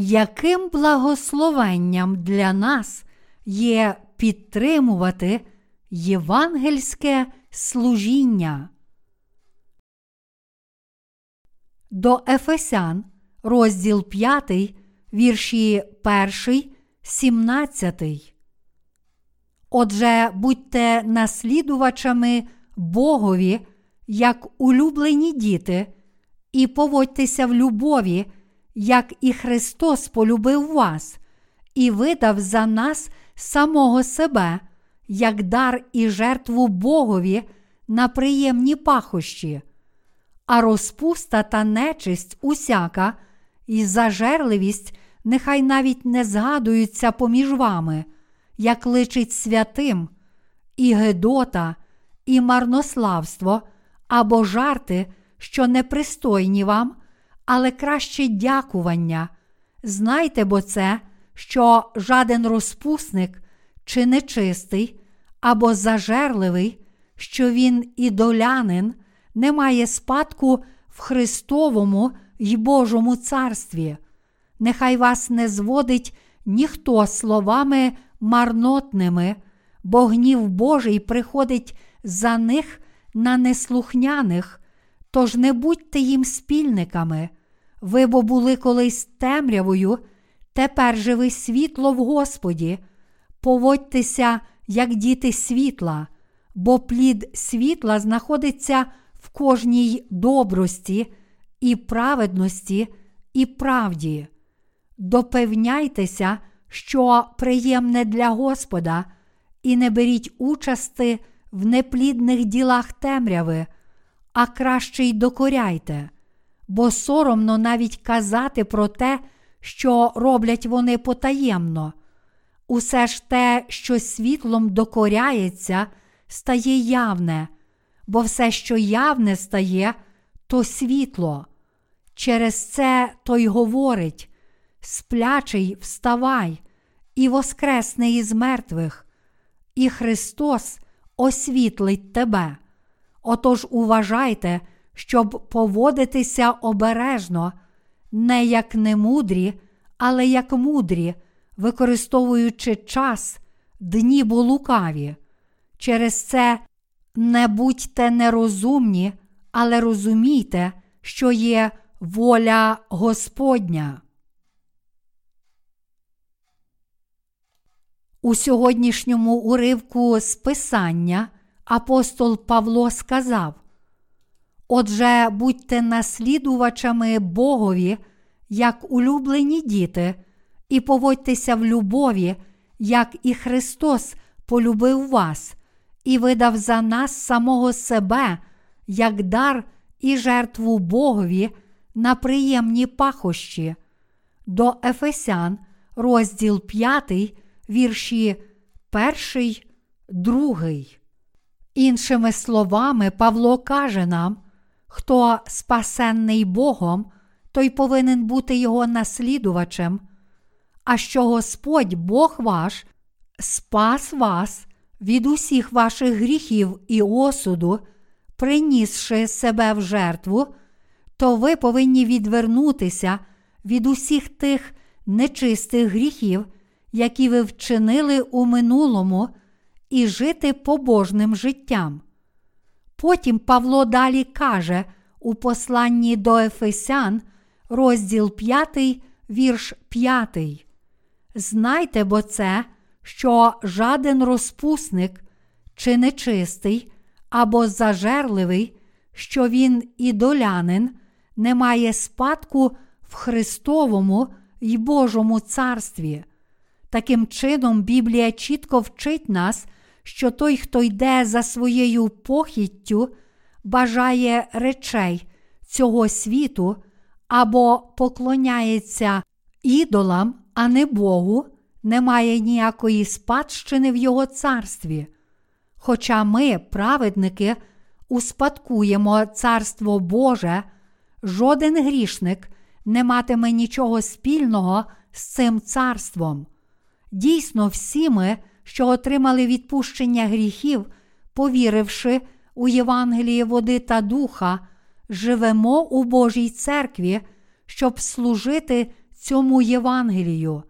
Яким благословенням для нас є підтримувати євангельське служіння? До Ефесян, розділ 5, вірші 1, 17. Отже, будьте наслідувачами Богові, як улюблені діти, і поводьтеся в любові, як і Христос полюбив вас, і видав за нас самого себе, як дар і жертву Богові на приємні пахощі, а розпуста та нечисть усяка, і зажерливість нехай навіть не згадуються поміж вами, як личить святим, і гедота, і марнославство або жарти, що непристойні вам, але краще дякування. Знайте бо це, що жаден розпусник чи нечистий, або зажерливий, що він ідолянин, не має спадку в Христовому й Божому царстві. Нехай вас не зводить ніхто словами марнотними, бо гнів Божий приходить за них на неслухняних, тож не будьте їм спільниками. Ви бо були колись темрявою, тепер же ви світло в Господі, поводьтеся, як діти світла, бо плід світла знаходиться в кожній добрості і праведності і правді. Допевняйтеся, що приємне для Господа, і не беріть участи в неплідних ділах темряви, а краще й докоряйте, бо соромно навіть казати про те, що роблять вони потаємно. Усе ж те, що світлом докоряється, стає явне, бо все, що явне стає, то світло. Через це той говорить: сплячий, вставай, і воскресне із мертвих, і Христос освітлить тебе. Отож уважайте, щоб поводитися обережно, не як немудрі, але як мудрі, використовуючи час, дні бо лукаві. Через це не будьте нерозумні, але розумійте, що є воля Господня. У сьогоднішньому уривку з Писання апостол Павло сказав: Отже, будьте наслідувачами Богові, як улюблені діти, і поводьтеся в любові, як і Христос полюбив вас, і видав за нас самого себе, як дар і жертву Богові на приємні пахощі. До Ефесян, розділ 5, вірші 1, 2. Іншими словами, Павло каже нам, хто спасенний Богом, той повинен бути його наслідувачем, а що Господь Бог ваш спас вас від усіх ваших гріхів і осуду, принісши себе в жертву, то ви повинні відвернутися від усіх тих нечистих гріхів, які ви вчинили у минулому, і жити побожним життям. Потім Павло далі каже у посланні до Ефесян, розділ 5, вірш 5. Знайте бо це, що жаден розпусник чи нечистий або зажерливий, що він ідолянин, не має спадку в Христовому й Божому царстві. Таким чином, Біблія чітко вчить нас, що той, хто йде за своєю похіттю, бажає речей цього світу або поклоняється ідолам, а не Богу, не має ніякої спадщини в Його царстві. Хоча ми, праведники, успадкуємо Царство Боже, жоден грішник не матиме нічого спільного з цим царством. Дійсно, всі ми, що отримали відпущення гріхів, повіривши у Євангеліє води та духа, живемо у Божій церкві, щоб служити цьому Євангелію.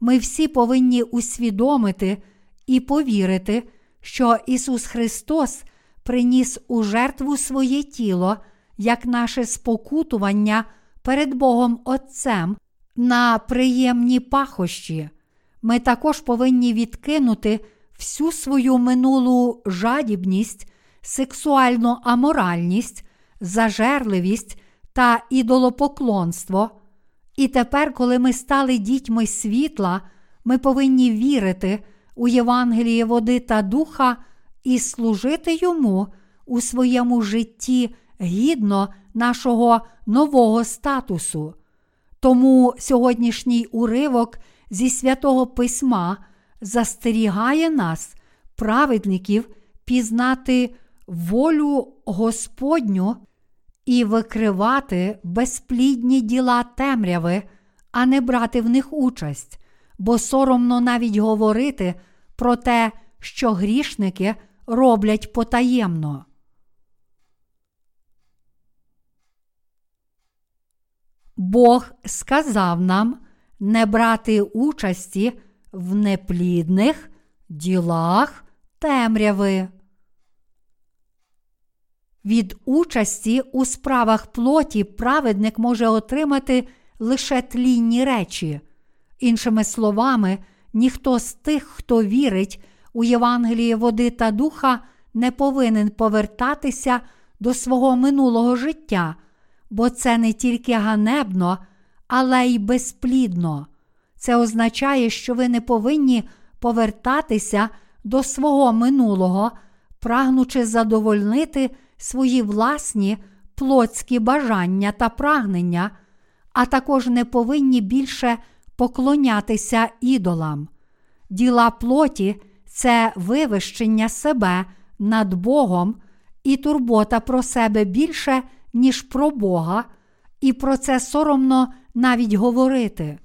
Ми всі повинні усвідомити і повірити, що Ісус Христос приніс у жертву своє тіло як наше спокутування перед Богом Отцем на приємні пахощі. Ми також повинні відкинути всю свою минулу жадібність, сексуальну аморальність, зажерливість та ідолопоклонство. І тепер, коли ми стали дітьми світла, ми повинні вірити у Євангеліє води та духа і служити йому у своєму житті гідно нашого нового статусу. Тому сьогоднішній уривок зі святого Письма застерігає нас, праведників, пізнати волю Господню і викривати безплідні діла темряви, а не брати в них участь, бо соромно навіть говорити про те, що грішники роблять потаємно. Бог сказав нам не брати участі в неплідних ділах темряви. Від участі у справах плоті праведник може отримати лише тлінні речі. Іншими словами, ніхто з тих, хто вірить у Євангеліє води та духа, не повинен повертатися до свого минулого життя, бо це не тільки ганебно, але й безплідно. Це означає, що ви не повинні повертатися до свого минулого, прагнучи задовольнити свої власні плотські бажання та прагнення, а також не повинні більше поклонятися ідолам. Діла плоті це вивищення себе над Богом і турбота про себе більше, ніж про Бога, і про це соромно навіть говорити.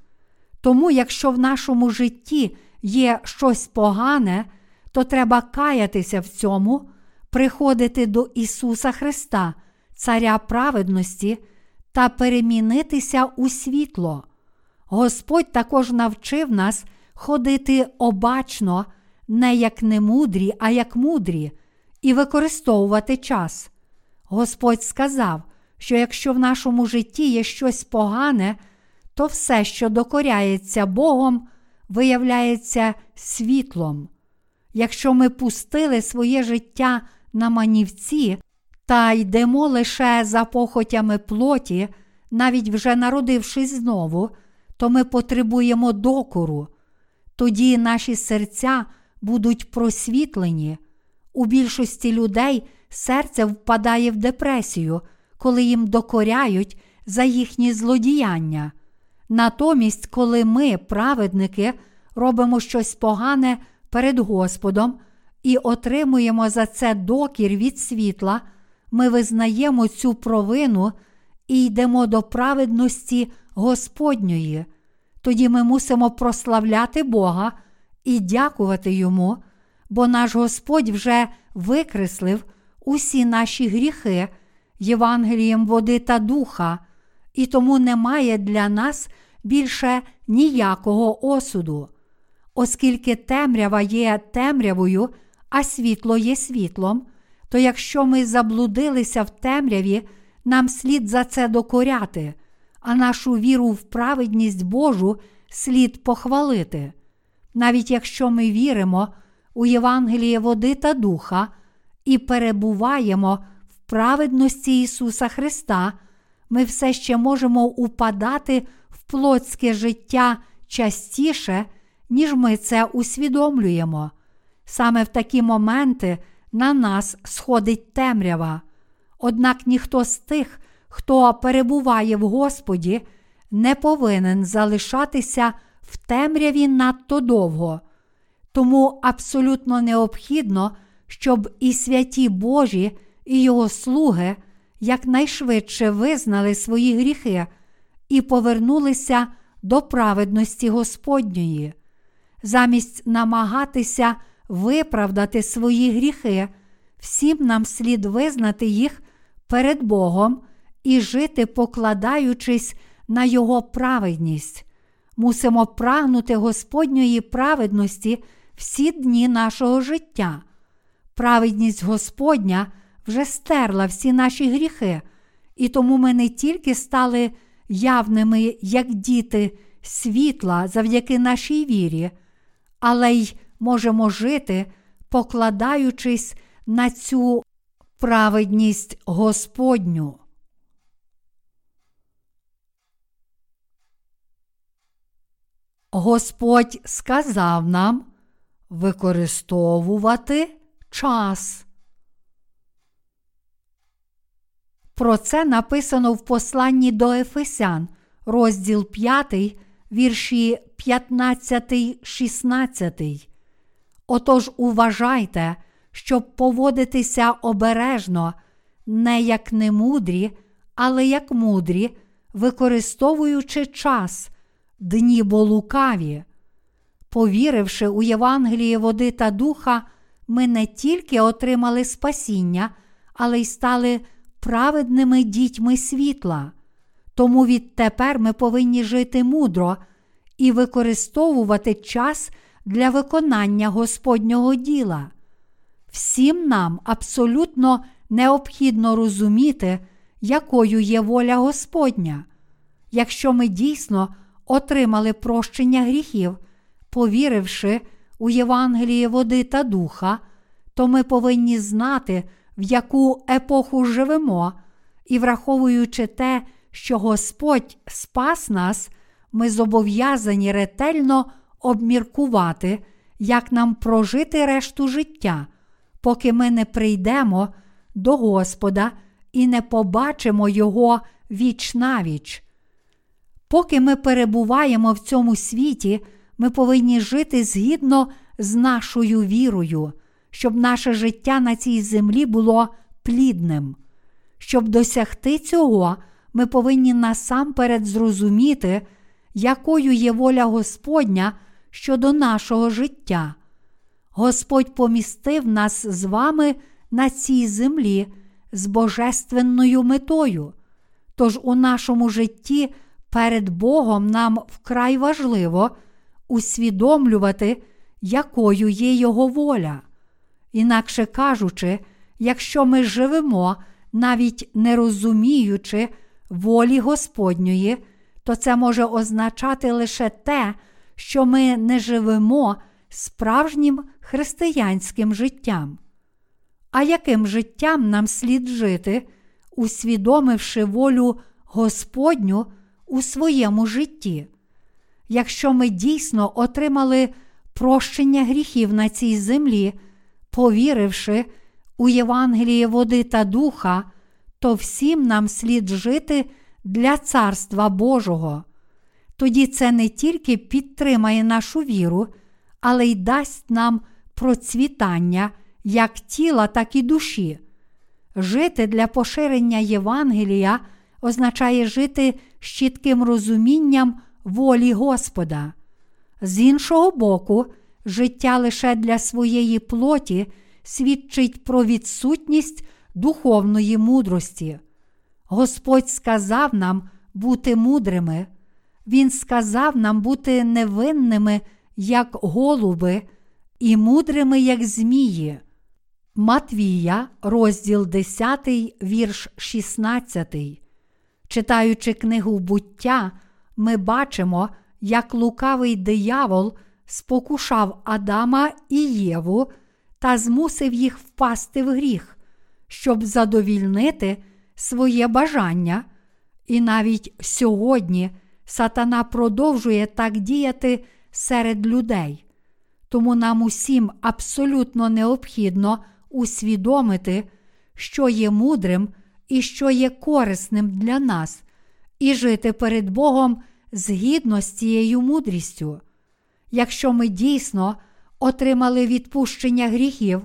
Тому, якщо в нашому житті є щось погане, то треба каятися в цьому, приходити до Ісуса Христа, Царя праведності та перемінитися у світло. Господь також навчив нас ходити обачно, не як немудрі, а як мудрі, і використовувати час. Господь сказав, що якщо в нашому житті є щось погане, то все, що докоряється Богом, виявляється світлом. Якщо ми пустили своє життя на манівці та йдемо лише за похотями плоті, навіть вже народившись знову, то ми потребуємо докору. Тоді наші серця будуть просвітлені. У більшості людей серце впадає в депресію, коли їм докоряють за їхні злодіяння. Натомість, коли ми, праведники, робимо щось погане перед Господом і отримуємо за це докір від світла, ми визнаємо цю провину і йдемо до праведності Господньої. Тоді ми мусимо прославляти Бога і дякувати Йому, бо наш Господь вже викреслив усі наші гріхи Євангелієм води та духа, і тому немає для нас більше ніякого осуду. Оскільки темрява є темрявою, а світло є світлом, то якщо ми заблудилися в темряві, нам слід за це докоряти, а нашу віру в праведність Божу слід похвалити. Навіть якщо ми віримо у Євангеліє води та духа і перебуваємо праведності Ісуса Христа, ми все ще можемо упадати в плотське життя частіше, ніж ми це усвідомлюємо. Саме в такі моменти на нас сходить темрява. Однак ніхто з тих, хто перебуває в Господі, не повинен залишатися в темряві надто довго. Тому абсолютно необхідно, щоб і святі Божі, і його слуги якнайшвидше визнали свої гріхи і повернулися до праведності Господньої. Замість намагатися виправдати свої гріхи, всім нам слід визнати їх перед Богом і жити, покладаючись на Його праведність. Мусимо прагнути Господньої праведності всі дні нашого життя. Праведність Господня вже стерла всі наші гріхи, і тому ми не тільки стали явними, як діти світла завдяки нашій вірі, але й можемо жити, покладаючись на цю праведність Господню. Господь сказав нам використовувати час. Про це написано в посланні до Ефесян, розділ 5, вірші 15, 16. Отож, уважайте, щоб поводитися обережно, не як немудрі, але як мудрі, використовуючи час, дні бо лукаві. Повіривши у Євангеліє води та духа, ми не тільки отримали спасіння, але й стали праведними дітьми світла. Тому відтепер ми повинні жити мудро і використовувати час для виконання Господнього діла. Всім нам абсолютно необхідно розуміти, якою є воля Господня. Якщо ми дійсно отримали прощення гріхів, повіривши у Євангеліє води та духа, то ми повинні знати, в яку епоху живемо, і враховуючи те, що Господь спас нас, ми зобов'язані ретельно обміркувати, як нам прожити решту життя, поки ми не прийдемо до Господа і не побачимо Його віч навіч. Поки ми перебуваємо в цьому світі, ми повинні жити згідно з нашою вірою, щоб наше життя на цій землі було плідним. Щоб досягти цього, ми повинні насамперед зрозуміти, якою є воля Господня щодо нашого життя. Господь помістив нас з вами на цій землі з божественною метою. Тож у нашому житті перед Богом нам вкрай важливо усвідомлювати, якою є Його воля. Інакше кажучи, якщо ми живемо, навіть не розуміючи волі Господньої, то це може означати лише те, що ми не живемо справжнім християнським життям. А яким життям нам слід жити, усвідомивши волю Господню у своєму житті? Якщо ми дійсно отримали прощення гріхів на цій землі, повіривши у Євангеліє води та духа, то всім нам слід жити для Царства Божого. Тоді це не тільки підтримає нашу віру, але й дасть нам процвітання як тіла, так і душі. Жити для поширення Євангелія означає жити з чітким розумінням волі Господа. З іншого боку, життя лише для своєї плоті свідчить про відсутність духовної мудрості. Господь сказав нам бути мудрими, Він сказав нам бути невинними, як голуби, і мудрими, як змії. Матвія, розділ 10, вірш 16. Читаючи книгу буття, ми бачимо, як лукавий диявол спокушав Адама і Єву та змусив їх впасти в гріх, щоб задовільнити своє бажання. І навіть сьогодні сатана продовжує так діяти серед людей. Тому нам усім абсолютно необхідно усвідомити, що є мудрим і що є корисним для нас, і жити перед Богом згідно з цією мудрістю. Якщо ми дійсно отримали відпущення гріхів,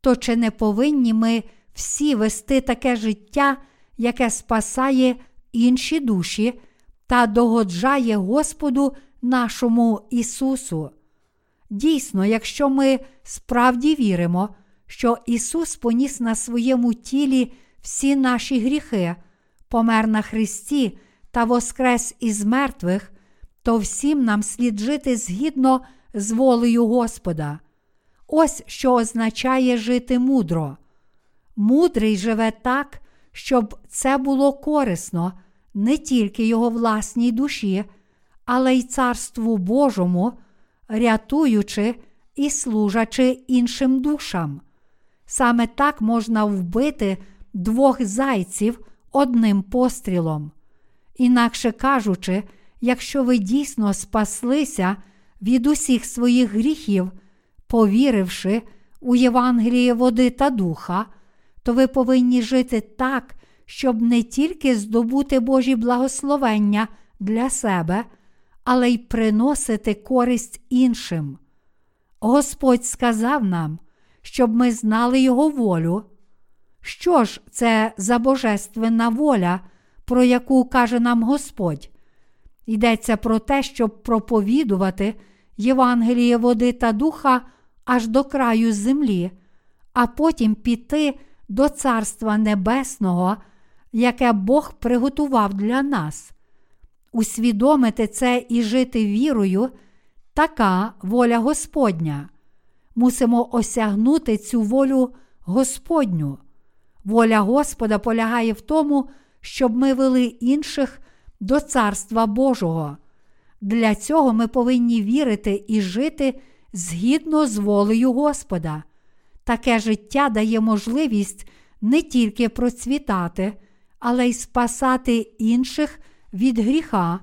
то чи не повинні ми всі вести таке життя, яке спасає інші душі та догоджає Господу нашому Ісусу? Дійсно, якщо ми справді віримо, що Ісус поніс на своєму тілі всі наші гріхи, помер на Христі та воскрес із мертвих, то всім нам слід жити згідно з волею Господа. Ось що означає жити мудро. Мудрий живе так, щоб це було корисно не тільки його власній душі, але й Царству Божому, рятуючи і служачи іншим душам. Саме так можна вбити двох зайців одним пострілом. Інакше кажучи, якщо ви дійсно спаслися від усіх своїх гріхів, повіривши у Євангеліє води та духа, то ви повинні жити так, щоб не тільки здобути Божі благословення для себе, але й приносити користь іншим. Господь сказав нам, щоб ми знали Його волю. Що ж це за божественна воля, про яку каже нам Господь? Йдеться про те, щоб проповідувати Євангеліє води та духа аж до краю землі, а потім піти до Царства Небесного, яке Бог приготував для нас. Усвідомити це і жити вірою така воля Господня. Мусимо осягнути цю волю Господню. Воля Господа полягає в тому, щоб ми вели інших до Царства Божого. Для цього ми повинні вірити і жити згідно з волею Господа. Таке життя дає можливість не тільки процвітати, але й спасати інших від гріха,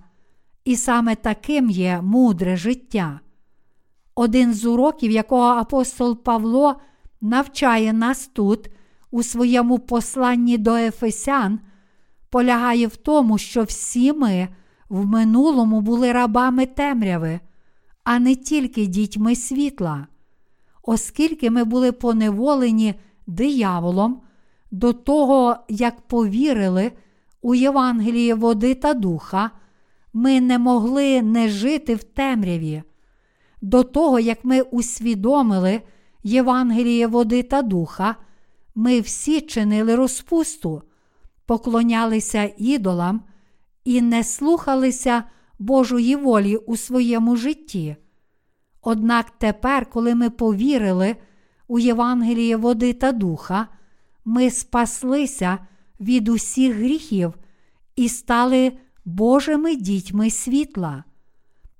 і саме таким є мудре життя. Один з уроків, якого апостол Павло навчає нас тут, у своєму посланні до Ефесян, полягає в тому, що всі ми в минулому були рабами темряви, а не тільки дітьми світла. Оскільки ми були поневолені дияволом до того, як повірили у Євангеліє води та духа, ми не могли не жити в темряві. До того, як ми усвідомили Євангеліє води та духа, ми всі чинили розпусту, поклонялися ідолам і не слухалися Божої волі у своєму житті. Однак тепер, коли ми повірили у Євангеліє води та духа, ми спаслися від усіх гріхів і стали Божими дітьми світла.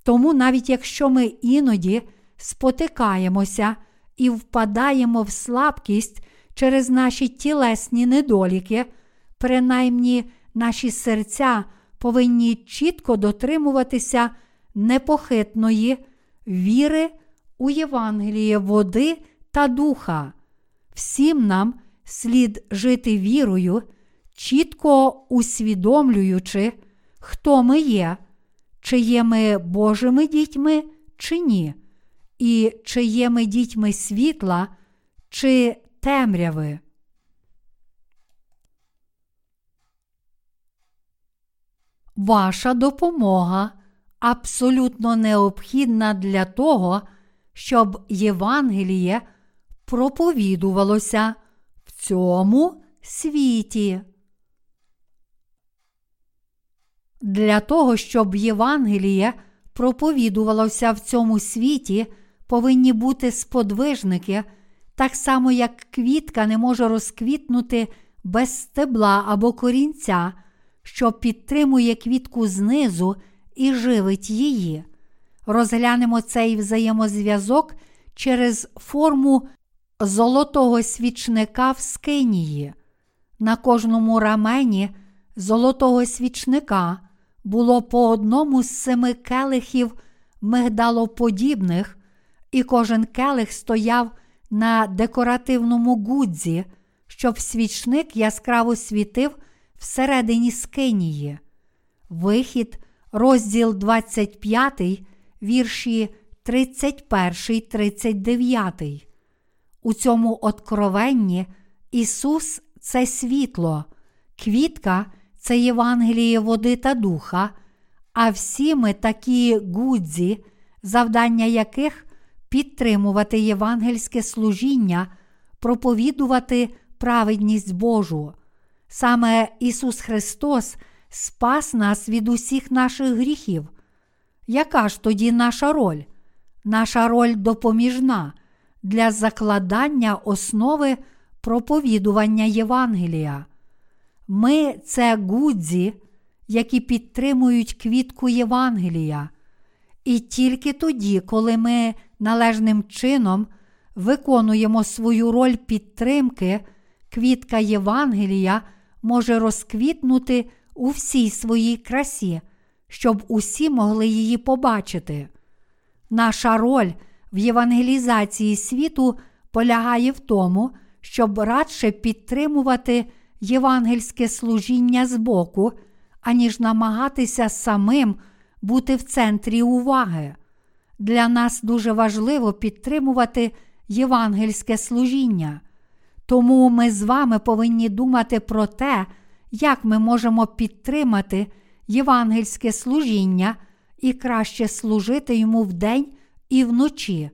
Тому навіть якщо ми іноді спотикаємося і впадаємо в слабкість через наші тілесні недоліки, принаймні наші серця повинні чітко дотримуватися непохитної віри у Євангеліє води та духа. Всім нам слід жити вірою, чітко усвідомлюючи, хто ми є, чи є ми Божими дітьми, чи ні, і чи є ми дітьми світла, чи темряви. Ваша допомога абсолютно необхідна для того, щоб Євангеліє проповідувалося в цьому світі. Для того, щоб Євангеліє проповідувалося в цьому світі, повинні бути сподвижники, так само як квітка не може розквітнути без стебла або корінця, що підтримує квітку знизу і живить її. Розглянемо цей взаємозв'язок через форму золотого свічника в скинії. На кожному рамені золотого свічника було по одному з семи келихів мигдалоподібних, і кожен келих стояв на декоративному гудзі, щоб свічник яскраво світив всередині скинії. Вихід, розділ 25, вірші 31, 39. У цьому откровенні Ісус це світло, квітка це Євангеліє води та духа, а всі ми такі гудзі, завдання яких підтримувати євангельське служіння, проповідувати праведність Божу. Саме Ісус Христос спас нас від усіх наших гріхів. Яка ж тоді наша роль? Наша роль допоміжна для закладання основи проповідування Євангелія. Ми це гудзі, які підтримують квітку Євангелія. І тільки тоді, коли ми належним чином виконуємо свою роль підтримки, квітка Євангелія може розквітнути у всій своїй красі, щоб усі могли її побачити. Наша роль в євангелізації світу полягає в тому, щоб радше підтримувати євангельське служіння збоку, аніж намагатися самим бути в центрі уваги. Для нас дуже важливо підтримувати євангельське служіння. Тому ми з вами повинні думати про те, як ми можемо підтримати євангельське служіння і краще служити йому вдень і вночі.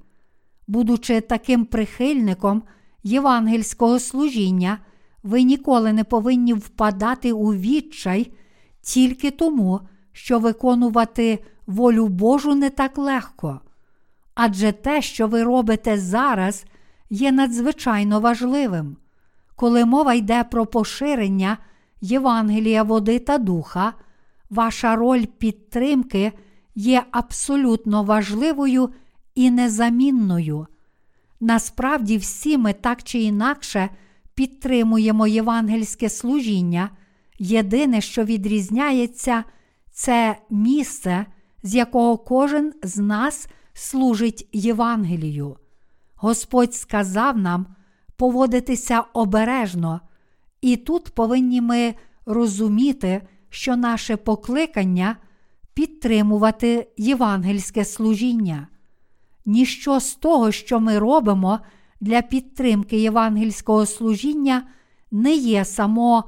Будучи таким прихильником євангельського служіння, ви ніколи не повинні впадати у відчай тільки тому, що виконувати волю Божу не так легко. Адже те, що ви робите зараз, є надзвичайно важливим. Коли мова йде про поширення Євангелія води та духа, ваша роль підтримки є абсолютно важливою і незамінною. Насправді, всі ми так чи інакше підтримуємо євангельське служіння. Єдине, що відрізняється, це місце, з якого кожен з нас служить Євангелію. Господь сказав нам поводитися обережно, і тут повинні ми розуміти, що наше покликання підтримувати євангельське служіння. Ніщо з того, що ми робимо для підтримки євангельського служіння, не є само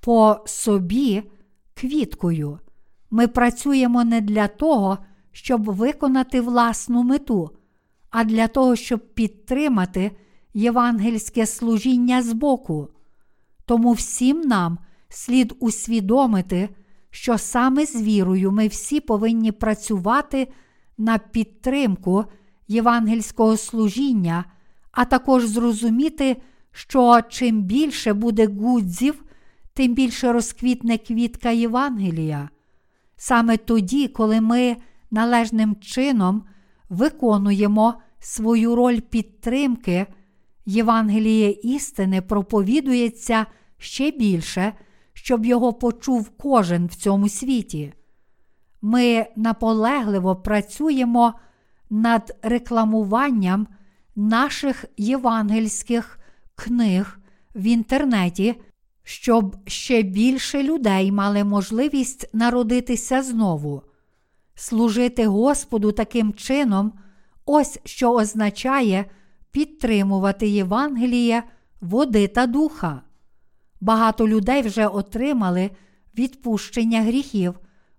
по собі квіткою. Ми працюємо не для того, щоб виконати власну мету, а для того, щоб підтримати євангельське служіння збоку. Тому всім нам слід усвідомити, що саме з вірою ми всі повинні працювати на підтримку євангельського служіння, а також зрозуміти, що чим більше буде гудзів, тим більше розквітне квітка Євангелія. Саме тоді, коли ми належним чином виконуємо свою роль підтримки, Євангеліє істини проповідується ще більше, щоб його почув кожен в цьому світі. Ми наполегливо працюємо над рекламуванням наших євангельських книг в інтернеті, щоб ще більше людей мали можливість народитися знову. Служити Господу таким чином, ось що означає підтримувати Євангеліє, води та духа. Багато людей вже отримали відпущення гріхів,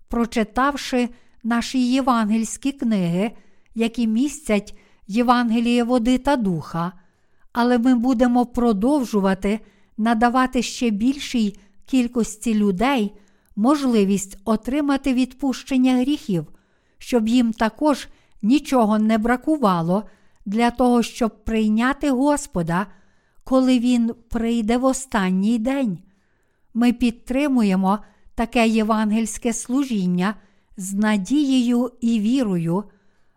прочитавши наші євангельські книги, які містять Євангеліє води та духа, але ми будемо продовжувати надавати ще більшій кількості людей можливість отримати відпущення гріхів, щоб їм також нічого не бракувало для того, щоб прийняти Господа, коли Він прийде в останній день. Ми підтримуємо таке євангельське служіння з надією і вірою,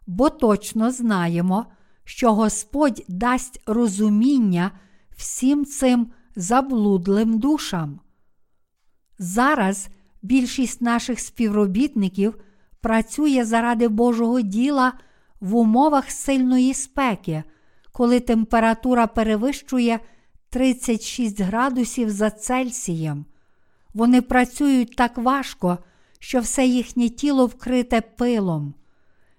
бо точно знаємо, що Господь дасть розуміння всім цим заблудлим душам. Зараз більшість наших співробітників працює заради Божого діла в умовах сильної спеки, коли температура перевищує 36 градусів за Цельсієм. Вони працюють так важко, що все їхнє тіло вкрите пилом.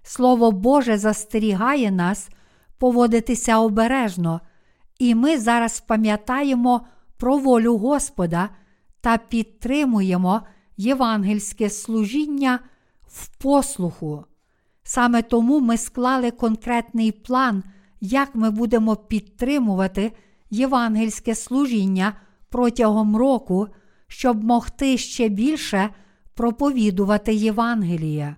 Слово Боже застерігає нас поводитися обережно, і ми зараз пам'ятаємо про волю Господа та підтримуємо євангельське служіння в послуху. Саме тому ми склали конкретний план, як ми будемо підтримувати євангельське служіння протягом року, щоб могти ще більше проповідувати Євангеліє.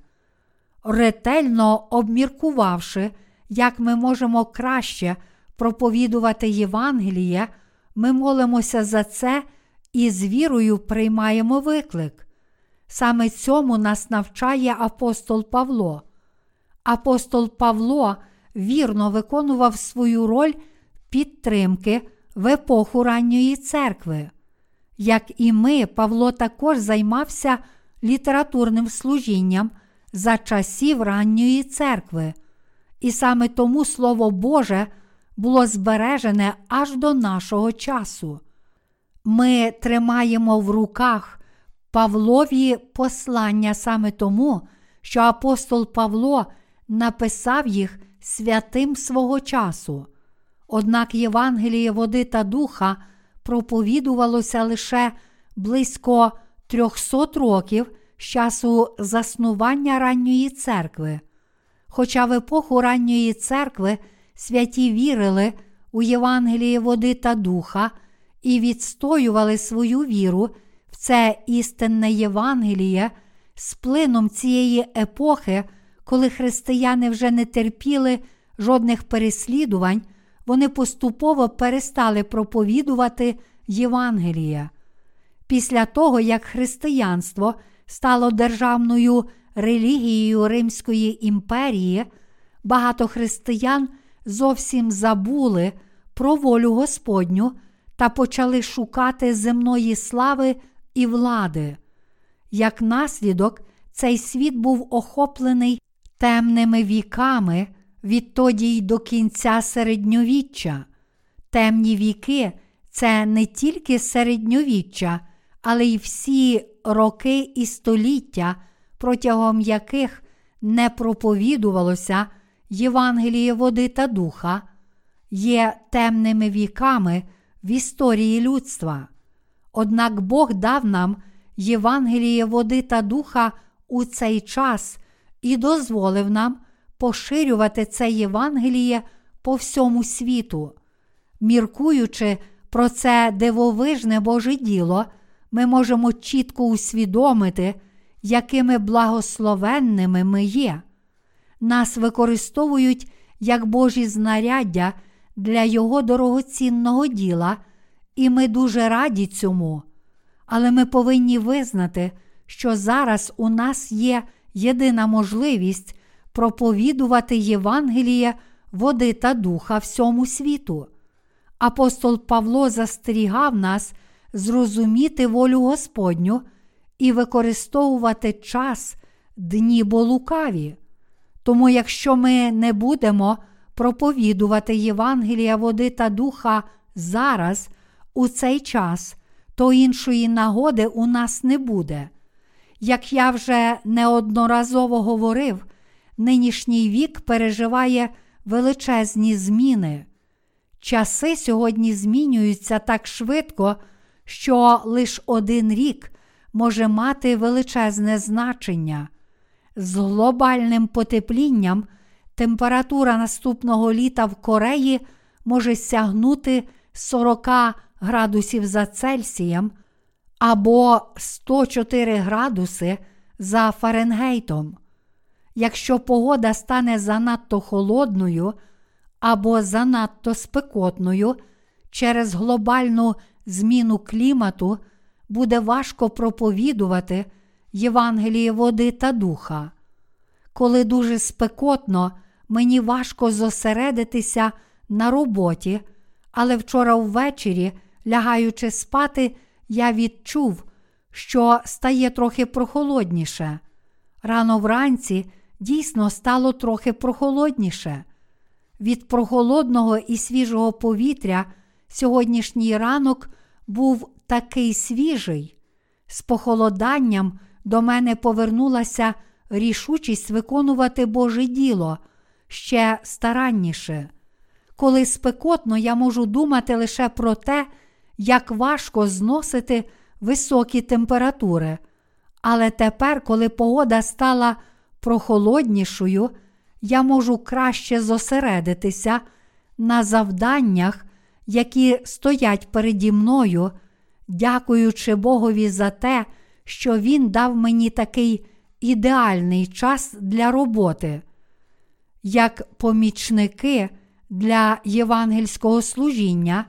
Ретельно обміркувавши, як ми можемо краще проповідувати Євангеліє, ми молимося за це і з вірою приймаємо виклик. Саме цьому нас навчає апостол Павло. Апостол Павло вірно виконував свою роль підтримки в епоху ранньої церкви. Як і ми, Павло також займався літературним служінням за часів ранньої церкви, і саме тому Слово Боже було збережене аж до нашого часу. Ми тримаємо в руках Павлові послання саме тому, що апостол Павло написав їх святим свого часу. Однак Євангеліє води та духа проповідувалося лише близько 300 років з часу заснування ранньої церкви. Хоча в епоху ранньої церкви святі вірили у Євангеліє води та духа і відстоювали свою віру це істинне Євангеліє з плином цієї епохи, коли християни вже не терпіли жодних переслідувань, вони поступово перестали проповідувати Євангеліє. Після того, як християнство стало державною релігією Римської імперії, багато християн зовсім забули про волю Господню та почали шукати земної слави і влади. Як наслідок, цей світ був охоплений темними віками відтоді й до кінця середньовіччя. Темні віки це не тільки середньовіччя, але й всі роки і століття, протягом яких не проповідувалося Євангеліє води та духа, є темними віками в історії людства. Однак Бог дав нам Євангеліє води та духа у цей час і дозволив нам поширювати це Євангеліє по всьому світу. Міркуючи про це дивовижне Боже діло, ми можемо чітко усвідомити, якими благословенними ми є. Нас використовують як Божі знаряддя для Його дорогоцінного діла, і ми дуже раді цьому. Але ми повинні визнати, що зараз у нас є єдина можливість проповідувати Євангеліє води та духа всьому світу. Апостол Павло застерігав нас зрозуміти волю Господню і використовувати час дні бо лукаві. Тому, якщо ми не будемо проповідувати Євангелія води та духа зараз, у цей час, то іншої нагоди у нас не буде. Як я вже неодноразово говорив, нинішній вік переживає величезні зміни. Часи сьогодні змінюються так швидко, що лише один рік може мати величезне значення. З глобальним потеплінням температура наступного літа в Кореї може сягнути 40 градусів за Цельсієм або 104 градуси за Фаренгейтом. Якщо погода стане занадто холодною або занадто спекотною через глобальну зміну клімату, буде важко проповідувати Євангеліє води та духа. Коли дуже спекотно, мені важко зосередитися на роботі, але вчора ввечері, лягаючи спати, я відчув, що стає трохи прохолодніше. Рано вранці дійсно стало трохи прохолодніше. Від прохолодного і свіжого повітря сьогоднішній ранок був такий свіжий. З похолоданням до мене повернулася рішучість виконувати Боже діло ще старанніше. Коли спекотно, я можу думати лише про те, як важко зносити високі температури. Але тепер, коли погода стала прохолоднішою, я можу краще зосередитися на завданнях, які стоять переді мною, дякуючи Богові за те, що Він дав мені такий ідеальний час для роботи. Як помічники для євангельського служіння,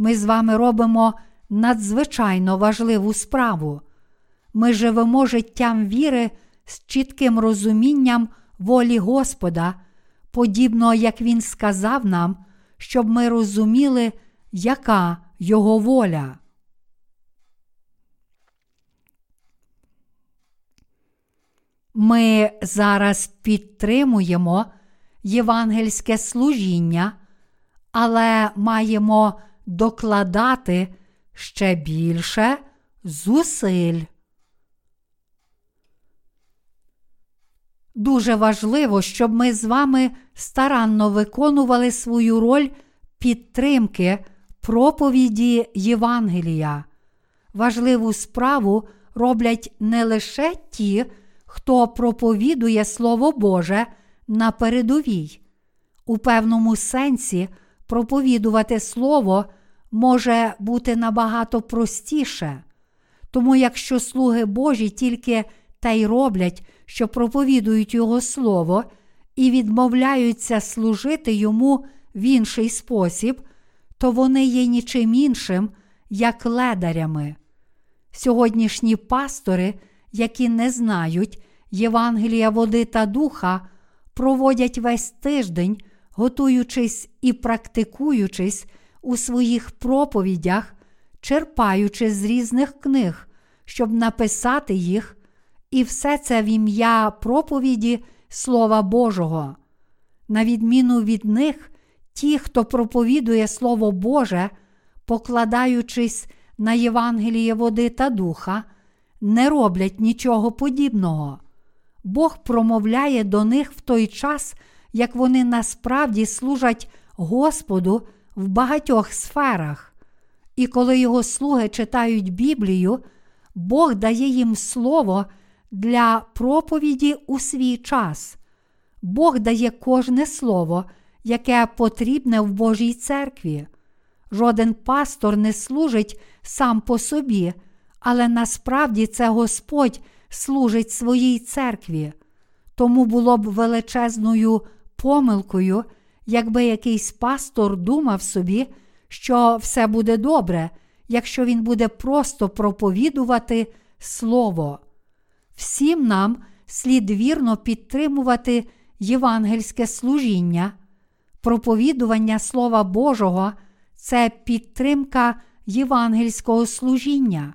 ми з вами робимо надзвичайно важливу справу. Ми живемо життям віри з чітким розумінням волі Господа, подібно як Він сказав нам, щоб ми розуміли, яка Його воля. Ми зараз підтримуємо євангельське служіння, але маємо докладати ще більше зусиль. Дуже важливо, щоб ми з вами старанно виконували свою роль підтримки проповіді Євангелія. Важливу справу роблять не лише ті, хто проповідує Слово Боже на передовій. У певному сенсі проповідувати Слово може бути набагато простіше. Тому, якщо слуги Божі тільки та й роблять, що проповідують Його Слово, і відмовляються служити йому в інший спосіб, то вони є нічим іншим, як ледарями. Сьогоднішні пастори, які не знають Євангелія води та духа, проводять весь тиждень, готуючись і практикуючись у своїх проповідях, черпаючи з різних книг, щоб написати їх, і все це в ім'я проповіді Слова Божого. На відміну від них, ті, хто проповідує Слово Боже, покладаючись на Євангеліє води та духа, не роблять нічого подібного. Бог промовляє до них в той час, як вони насправді служать Господу в багатьох сферах. І коли його слуги читають Біблію, Бог дає їм слово для проповіді у свій час. Бог дає кожне слово, яке потрібне в Божій церкві. Жоден пастор не служить сам по собі, але насправді це Господь служить своїй церкві. Тому було б величезною помилкою, якби якийсь пастор думав собі, що все буде добре, якщо він буде просто проповідувати Слово. Всім нам слід вірно підтримувати євангельське служіння, проповідування Слова Божого це підтримка євангельського служіння,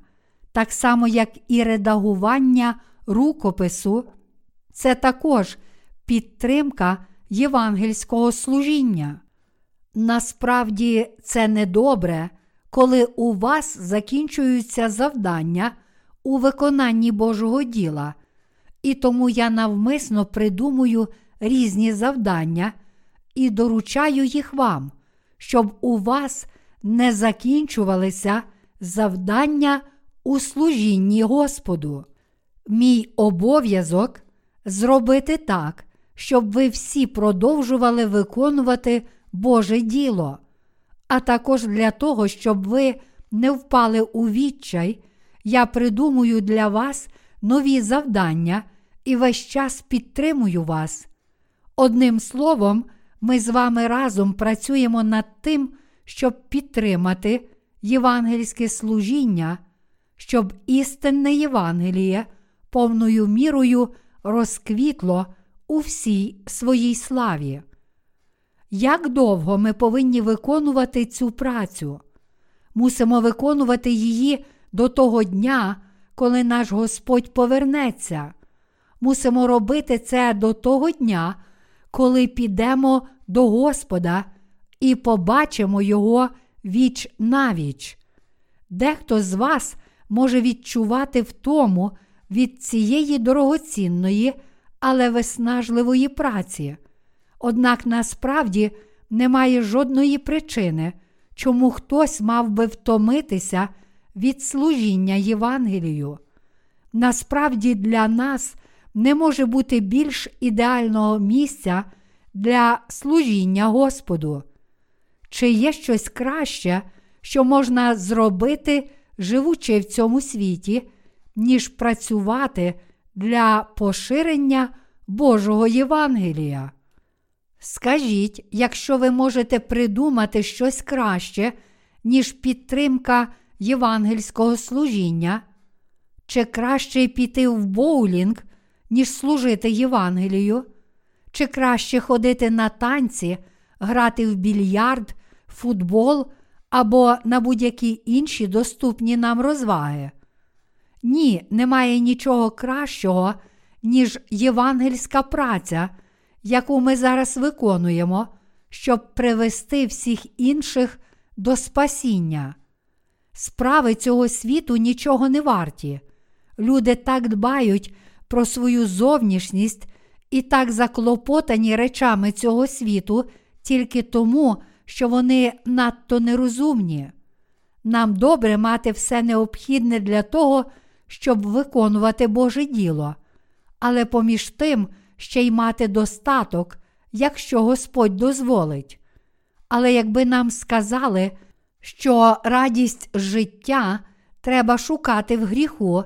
так само як і редагування рукопису, це також підтримка євангельського служіння. Насправді це недобре, коли у вас закінчуються завдання у виконанні Божого діла, і тому я навмисно придумую різні завдання і доручаю їх вам, щоб у вас не закінчувалися завдання у служінні Господу. Мій обов'язок зробити так, щоб ви всі продовжували виконувати Боже діло, а також для того, щоб ви не впали у відчай, я придумую для вас нові завдання і весь час підтримую вас. Одним словом, ми з вами разом працюємо над тим, щоб підтримати євангельське служіння, щоб істинне Євангеліє повною мірою розквітло у всій своїй славі. Як довго ми повинні виконувати цю працю? Мусимо виконувати її до того дня, коли наш Господь повернеться. Мусимо робити це до того дня, коли підемо до Господа і побачимо Його віч навіч. Дехто з вас може відчувати втому від цієї дорогоцінної, але виснажливої праці. Однак насправді немає жодної причини, чому хтось мав би втомитися від служіння Євангелію. Насправді для нас не може бути більш ідеального місця для служіння Господу. Чи є щось краще, що можна зробити, живучи в цьому світі, ніж працювати для поширення Божого Євангелія. Скажіть, якщо ви можете придумати щось краще, ніж підтримка євангельського служіння, чи краще піти в боулінг, ніж служити Євангелію, чи краще ходити на танці, грати в більярд, футбол або на будь-які інші доступні нам розваги. Ні, немає нічого кращого, ніж євангельська праця, яку ми зараз виконуємо, щоб привести всіх інших до спасіння. Справи цього світу нічого не варті. Люди так дбають про свою зовнішність і так заклопотані речами цього світу тільки тому, що вони надто нерозумні. Нам добре мати все необхідне для того, щоб виконувати Боже діло, але поміж тим ще й мати достаток, якщо Господь дозволить. Але якби нам сказали, що радість життя треба шукати в гріху,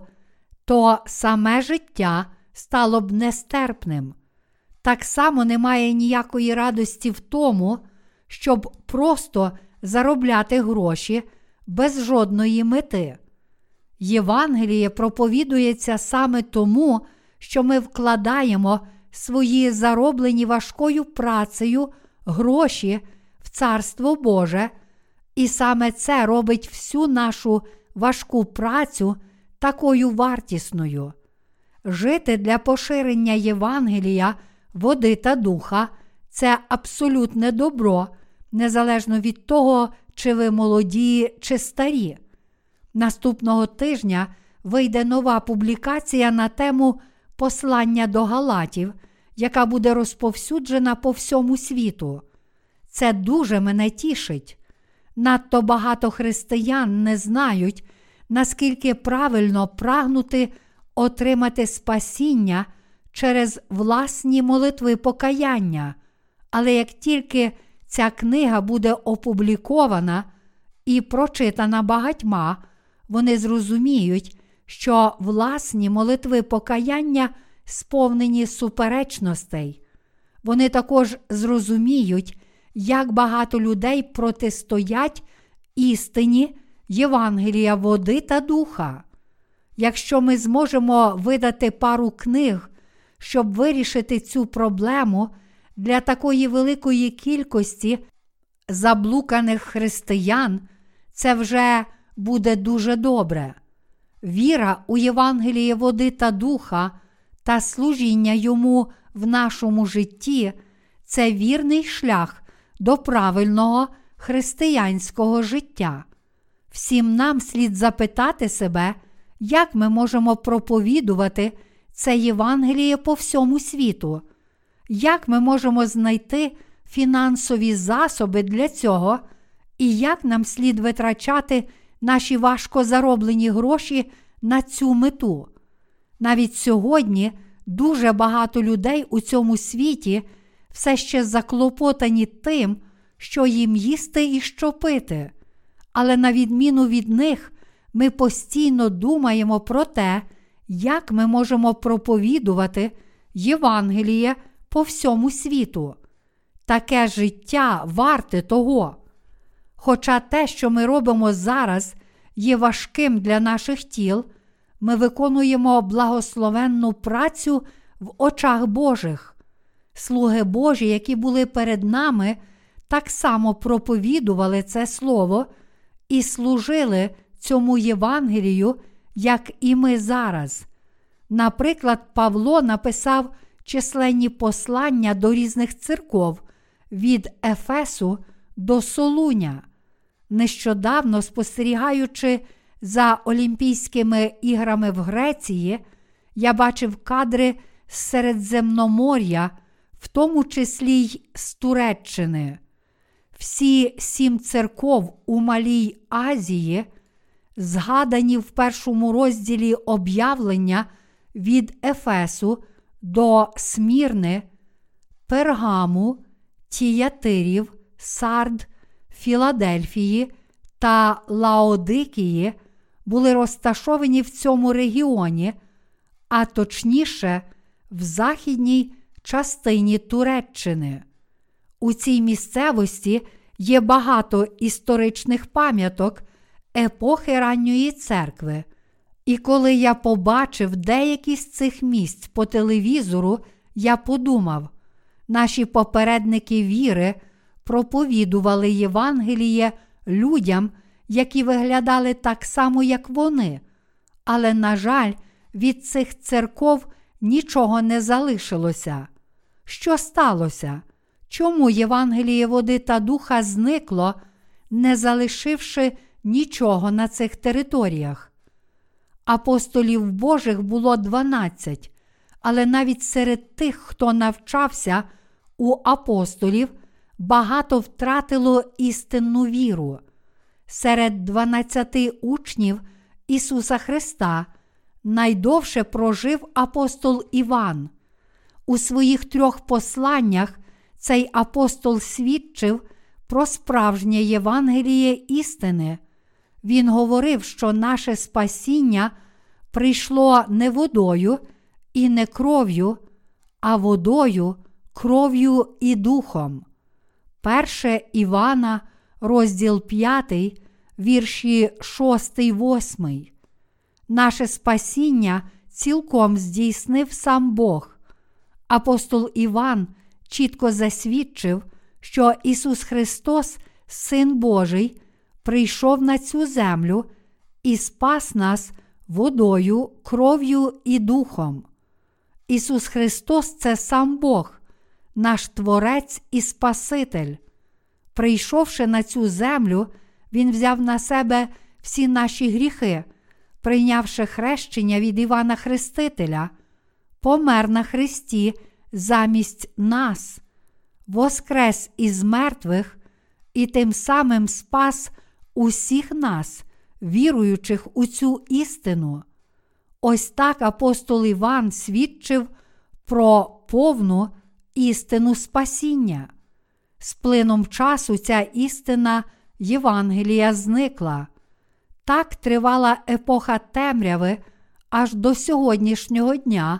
то саме життя стало б нестерпним. Так само немає ніякої радості в тому, щоб просто заробляти гроші без жодної мети. Євангеліє проповідується саме тому, що ми вкладаємо свої зароблені важкою працею гроші в Царство Боже, і саме це робить всю нашу важку працю такою вартісною. Жити для поширення Євангелія, води та духа це абсолютне добро, незалежно від того, чи ви молоді, чи старі. Наступного тижня вийде нова публікація на тему послання до Галатів, яка буде розповсюджена по всьому світу. Це дуже мене тішить. Надто багато християн не знають, наскільки правильно прагнути отримати спасіння через власні молитви покаяння. Але як тільки ця книга буде опублікована і прочитана багатьма, вони зрозуміють, що власні молитви покаяння сповнені суперечностей. Вони також зрозуміють, як багато людей протистоять істині Євангелія води та духа. Якщо ми зможемо видати пару книг, щоб вирішити цю проблему для такої великої кількості заблуканих християн, це вже буде дуже добре. Віра у Євангеліє води та духа та служіння йому в нашому житті це вірний шлях до правильного християнського життя. Всім нам слід запитати себе, як ми можемо проповідувати це Євангеліє по всьому світу, як ми можемо знайти фінансові засоби для цього, і як нам слід витрачати наші важко зароблені гроші на цю мету. Навіть сьогодні дуже багато людей у цьому світі все ще заклопотані тим, що їм їсти і що пити. Але на відміну від них, ми постійно думаємо про те, як ми можемо проповідувати Євангеліє по всьому світу. Таке життя варте того. Хоча те, що ми робимо зараз, є важким для наших тіл, ми виконуємо благословенну працю в очах Божих. Слуги Божі, які були перед нами, так само проповідували це Слово і служили цьому Євангелію, як і ми зараз. Наприклад, Павло написав численні послання до різних церков від Ефесу до Солуня. Нещодавно спостерігаючи за Олімпійськими іграми в Греції, я бачив кадри з Середземномор'я, в тому числі й з Туреччини. Всі сім церков у Малій Азії, згадані в першому розділі об'явлення від Ефесу до Смірни, Пергаму, Тіятирів, Сард, Філадельфії та Лаодикії були розташовані в цьому регіоні, а точніше, в західній частині Туреччини. У цій місцевості є багато історичних пам'яток епохи ранньої церкви. І коли я побачив деякі з цих місць по телевізору, я подумав, наші попередники віри проповідували Євангеліє людям, які виглядали так само, як вони. Але, на жаль, від цих церков нічого не залишилося. Що сталося? Чому Євангеліє води та духа зникло, не залишивши нічого на цих територіях? Апостолів Божих було 12, але навіть серед тих, хто навчався у апостолів, багато втратило істинну віру. Серед 12 учнів Ісуса Христа найдовше прожив апостол Іван. У своїх трьох посланнях цей апостол свідчив про справжнє Євангеліє істини. Він говорив, що наше спасіння прийшло не водою і не кров'ю, а водою, кров'ю і духом. Перше Івана, розділ 5, вірші 6, 8. Наше спасіння цілком здійснив сам Бог. Апостол Іван чітко засвідчив, що Ісус Христос, Син Божий, прийшов на цю землю і спас нас водою, кров'ю і духом. Ісус Христос це сам Бог, наш Творець і Спаситель. Прийшовши на цю землю, Він взяв на себе всі наші гріхи, прийнявши хрещення від Івана Хрестителя, помер на Христі замість нас, воскрес із мертвих і тим самим спас усіх нас, віруючих у цю істину. Ось так апостол Іван свідчив про повну істину спасіння. З плином часу ця істина Євангелія зникла. Так тривала епоха темряви аж до сьогоднішнього дня,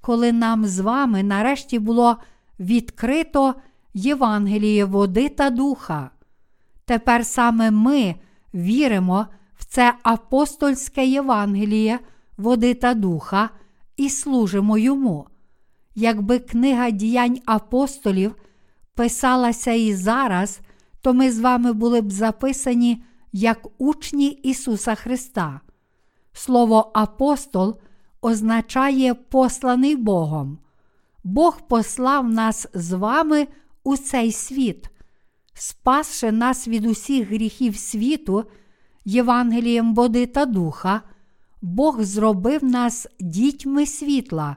коли нам з вами нарешті було відкрито Євангеліє води та духа. Тепер саме ми віримо в це апостольське Євангеліє води та духа і служимо йому. Якби книга діянь апостолів писалася і зараз, то ми з вами були б записані як учні Ісуса Христа. Слово апостол означає посланий Богом. Бог послав нас з вами у цей світ, спасши нас від усіх гріхів світу, Євангелієм води та духа, Бог зробив нас дітьми світла,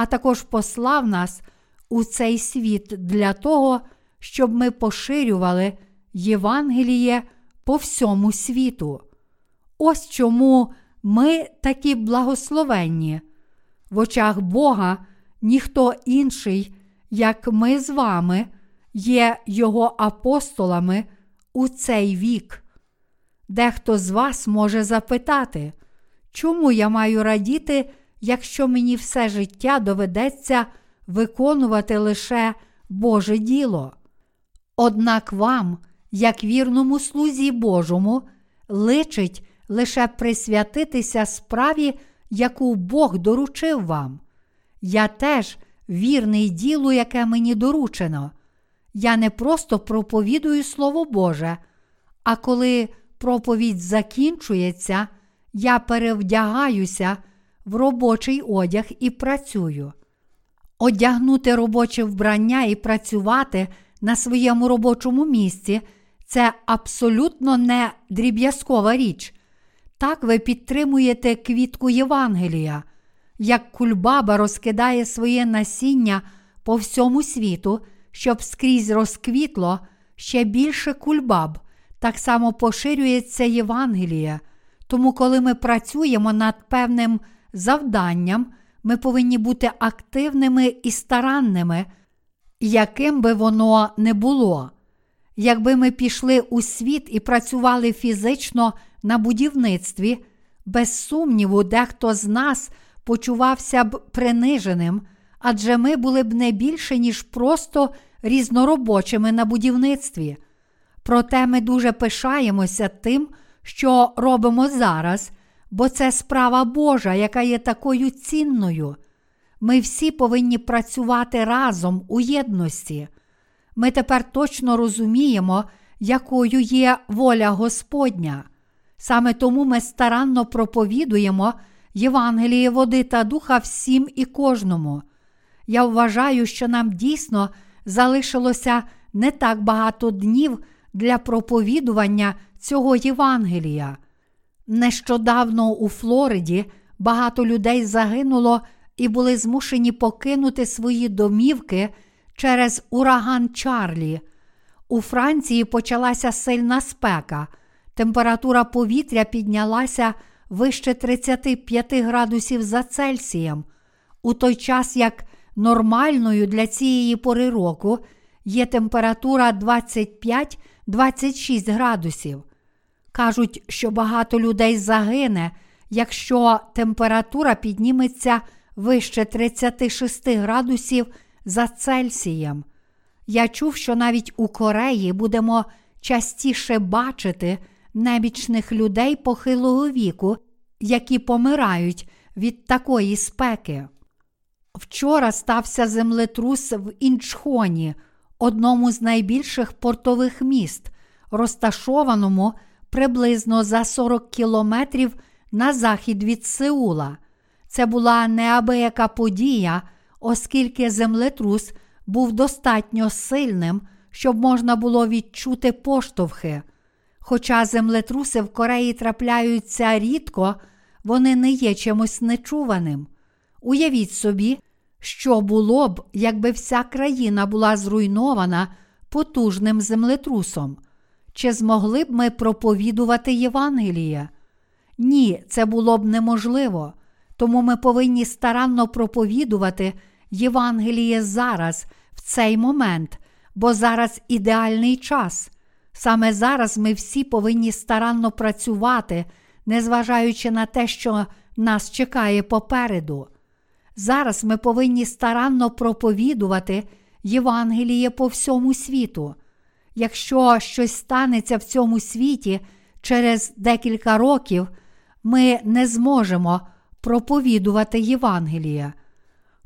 а також послав нас у цей світ для того, щоб ми поширювали Євангеліє по всьому світу. Ось чому ми такі благословенні. В очах Бога ніхто інший, як ми з вами, є Його апостолами у цей вік. Дехто з вас може запитати, чому я маю радіти, якщо мені все життя доведеться виконувати лише Боже діло? Однак вам, як вірному слузі Божому, личить лише присвятитися справі, яку Бог доручив вам. Я теж вірний ділу, яке мені доручено. Я не просто проповідую Слово Боже, а коли проповідь закінчується, я перевдягаюся в робочий одяг і працюю. Одягнути робоче вбрання і працювати на своєму робочому місці це абсолютно не дріб'язкова річ. Так ви підтримуєте квітку Євангелія, як кульбаба розкидає своє насіння по всьому світу, щоб скрізь розквітло ще більше кульбаб, так само поширюється Євангеліє. Тому, коли ми працюємо над певним завданням, ми повинні бути активними і старанними, яким би воно не було. Якби ми пішли у світ і працювали фізично на будівництві, Без сумніву, дехто з нас почувався б приниженим, адже ми були б не більше, ніж просто різноробочими на будівництві. Проте ми дуже пишаємося тим, що робимо зараз, бо це справа Божа, яка є такою цінною. Ми всі повинні працювати разом у єдності. Ми тепер точно розуміємо, якою є воля Господня. Саме тому ми старанно проповідуємо Євангеліє води та духа всім і кожному. Я вважаю, що нам дійсно залишилося не так багато днів для проповідування цього Євангелія. Нещодавно у Флориді багато людей загинуло і були змушені покинути свої домівки через ураган Чарлі. У Франції почалася сильна спека, температура повітря піднялася вище 35 градусів за Цельсієм, у той час як нормальною для цієї пори року є температура 25-26 градусів. Кажуть, що багато людей загине, якщо температура підніметься вище 36 градусів за Цельсієм. Я чув, що навіть у Кореї будемо частіше бачити небічних людей похилого віку, які помирають від такої спеки. Вчора стався землетрус в Інчхоні, одному з найбільших портових міст, розташованому приблизно за 40 кілометрів на захід від Сеула. Це була неабияка подія, оскільки землетрус був достатньо сильним, щоб можна було відчути поштовхи. Хоча землетруси в Кореї трапляються рідко, вони не є чимось нечуваним. Уявіть собі, що було б, якби вся країна була зруйнована потужним землетрусом. Чи змогли б ми проповідувати Євангеліє? Ні, це було б неможливо. Тому ми повинні старанно проповідувати Євангеліє зараз, в цей момент, бо зараз ідеальний час. Саме зараз ми всі повинні старанно працювати, незважаючи на те, що нас чекає попереду. Зараз ми повинні старанно проповідувати Євангеліє по всьому світу. Якщо щось станеться в цьому світі через декілька років, ми не зможемо проповідувати Євангелія.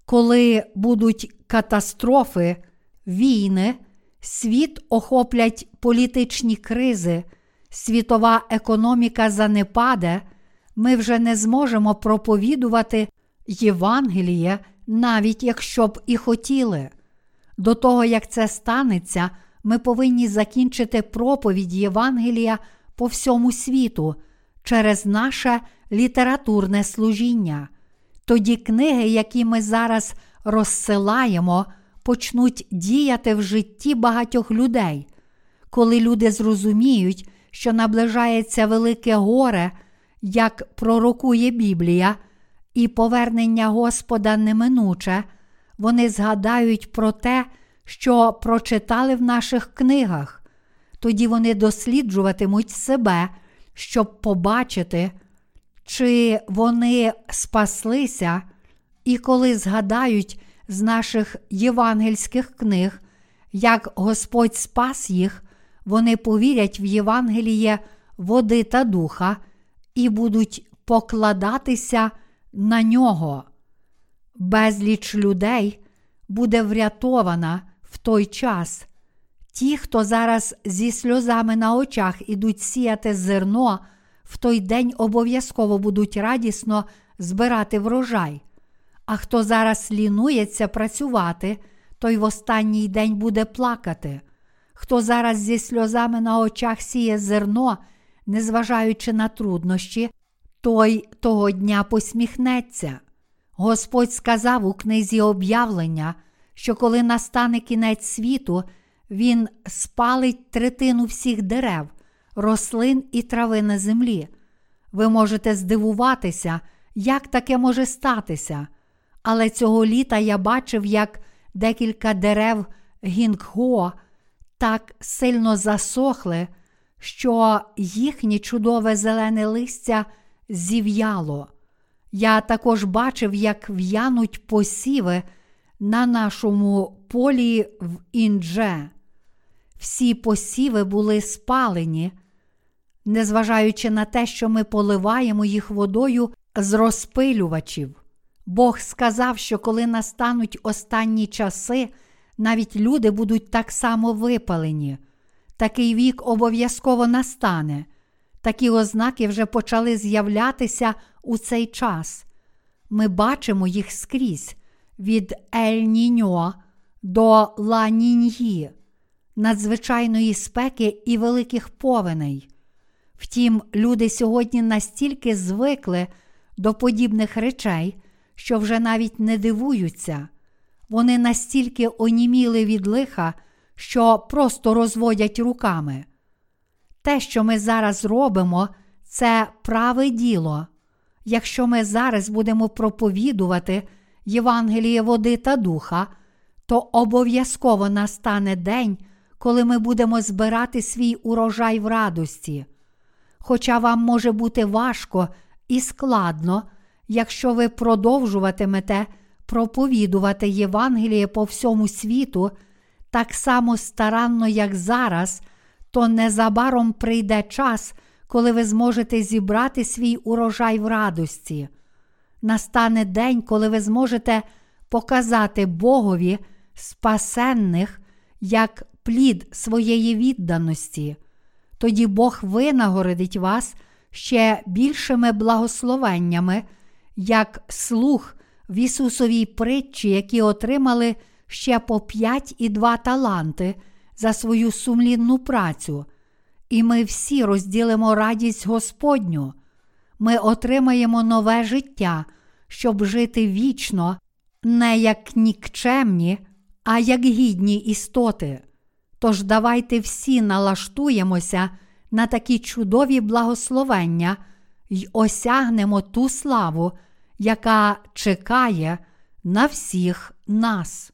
Коли будуть катастрофи, війни, світ охоплять політичні кризи, світова економіка занепаде, ми вже не зможемо проповідувати Євангеліє, навіть якщо б і хотіли. До того, як це станеться, ми повинні закінчити проповідь Євангелія по всьому світу через наше літературне служіння. Тоді книги, які ми зараз розсилаємо, почнуть діяти в житті багатьох людей. Коли люди зрозуміють, що наближається велике горе, як пророкує Біблія, і повернення Господа неминуче, вони згадають про те, що прочитали в наших книгах. Тоді вони досліджуватимуть себе, щоб побачити, чи вони спаслися, і коли згадають з наших євангельських книг, як Господь спас їх, вони повірять в Євангеліє води та духа і будуть покладатися на нього. Безліч людей буде врятована в той час. Ті, хто зараз зі сльозами на очах ідуть сіяти зерно, в той день обов'язково будуть радісно збирати врожай. А хто зараз лінується працювати, той в останній день буде плакати. Хто зараз зі сльозами на очах сіє зерно, незважаючи на труднощі, той того дня посміхнеться. Господь сказав у книзі об'явлення, що коли настане кінець світу, Він спалить третину всіх дерев, рослин і трави на землі. Ви можете здивуватися, як таке може статися. Але цього літа я бачив, як декілька дерев гінгхо так сильно засохли, що їхнє чудове зелене листя зів'яло. Я також бачив, як в'януть посіви на нашому полі в індже. Всі посіви були спалені, незважаючи на те, що ми поливаємо їх водою з розпилювачів. Бог сказав, що коли настануть останні часи, навіть люди будуть так само випалені. Такий вік обов'язково настане. Такі ознаки вже почали з'являтися у цей час. Ми бачимо їх скрізь від Ель-Ніньо до Ла-Ніньї, надзвичайної спеки і великих повеней. Втім, люди сьогодні настільки звикли до подібних речей, що вже навіть не дивуються. Вони настільки оніміли від лиха, що просто розводять руками. Те, що ми зараз робимо, це праве діло. Якщо ми зараз будемо проповідувати Євангеліє води та духа, то обов'язково настане день, коли ми будемо збирати свій урожай в радості. Хоча вам може бути важко і складно, якщо ви продовжуватимете проповідувати Євангеліє по всьому світу, так само старанно, як зараз, то незабаром прийде час, коли ви зможете зібрати свій урожай в радості. Настане день, коли ви зможете показати Богові спасенних як плід своєї відданості. Тоді Бог винагородить вас ще більшими благословеннями, як слух в Ісусовій притчі, які отримали ще по п'ять і два таланти за свою сумлінну працю, і ми всі розділимо радість Господню. Ми отримаємо нове життя, щоб жити вічно, не як нікчемні, а як гідні істоти. Тож давайте всі налаштуємося на такі чудові благословення й осягнемо ту славу, яка чекає на всіх нас.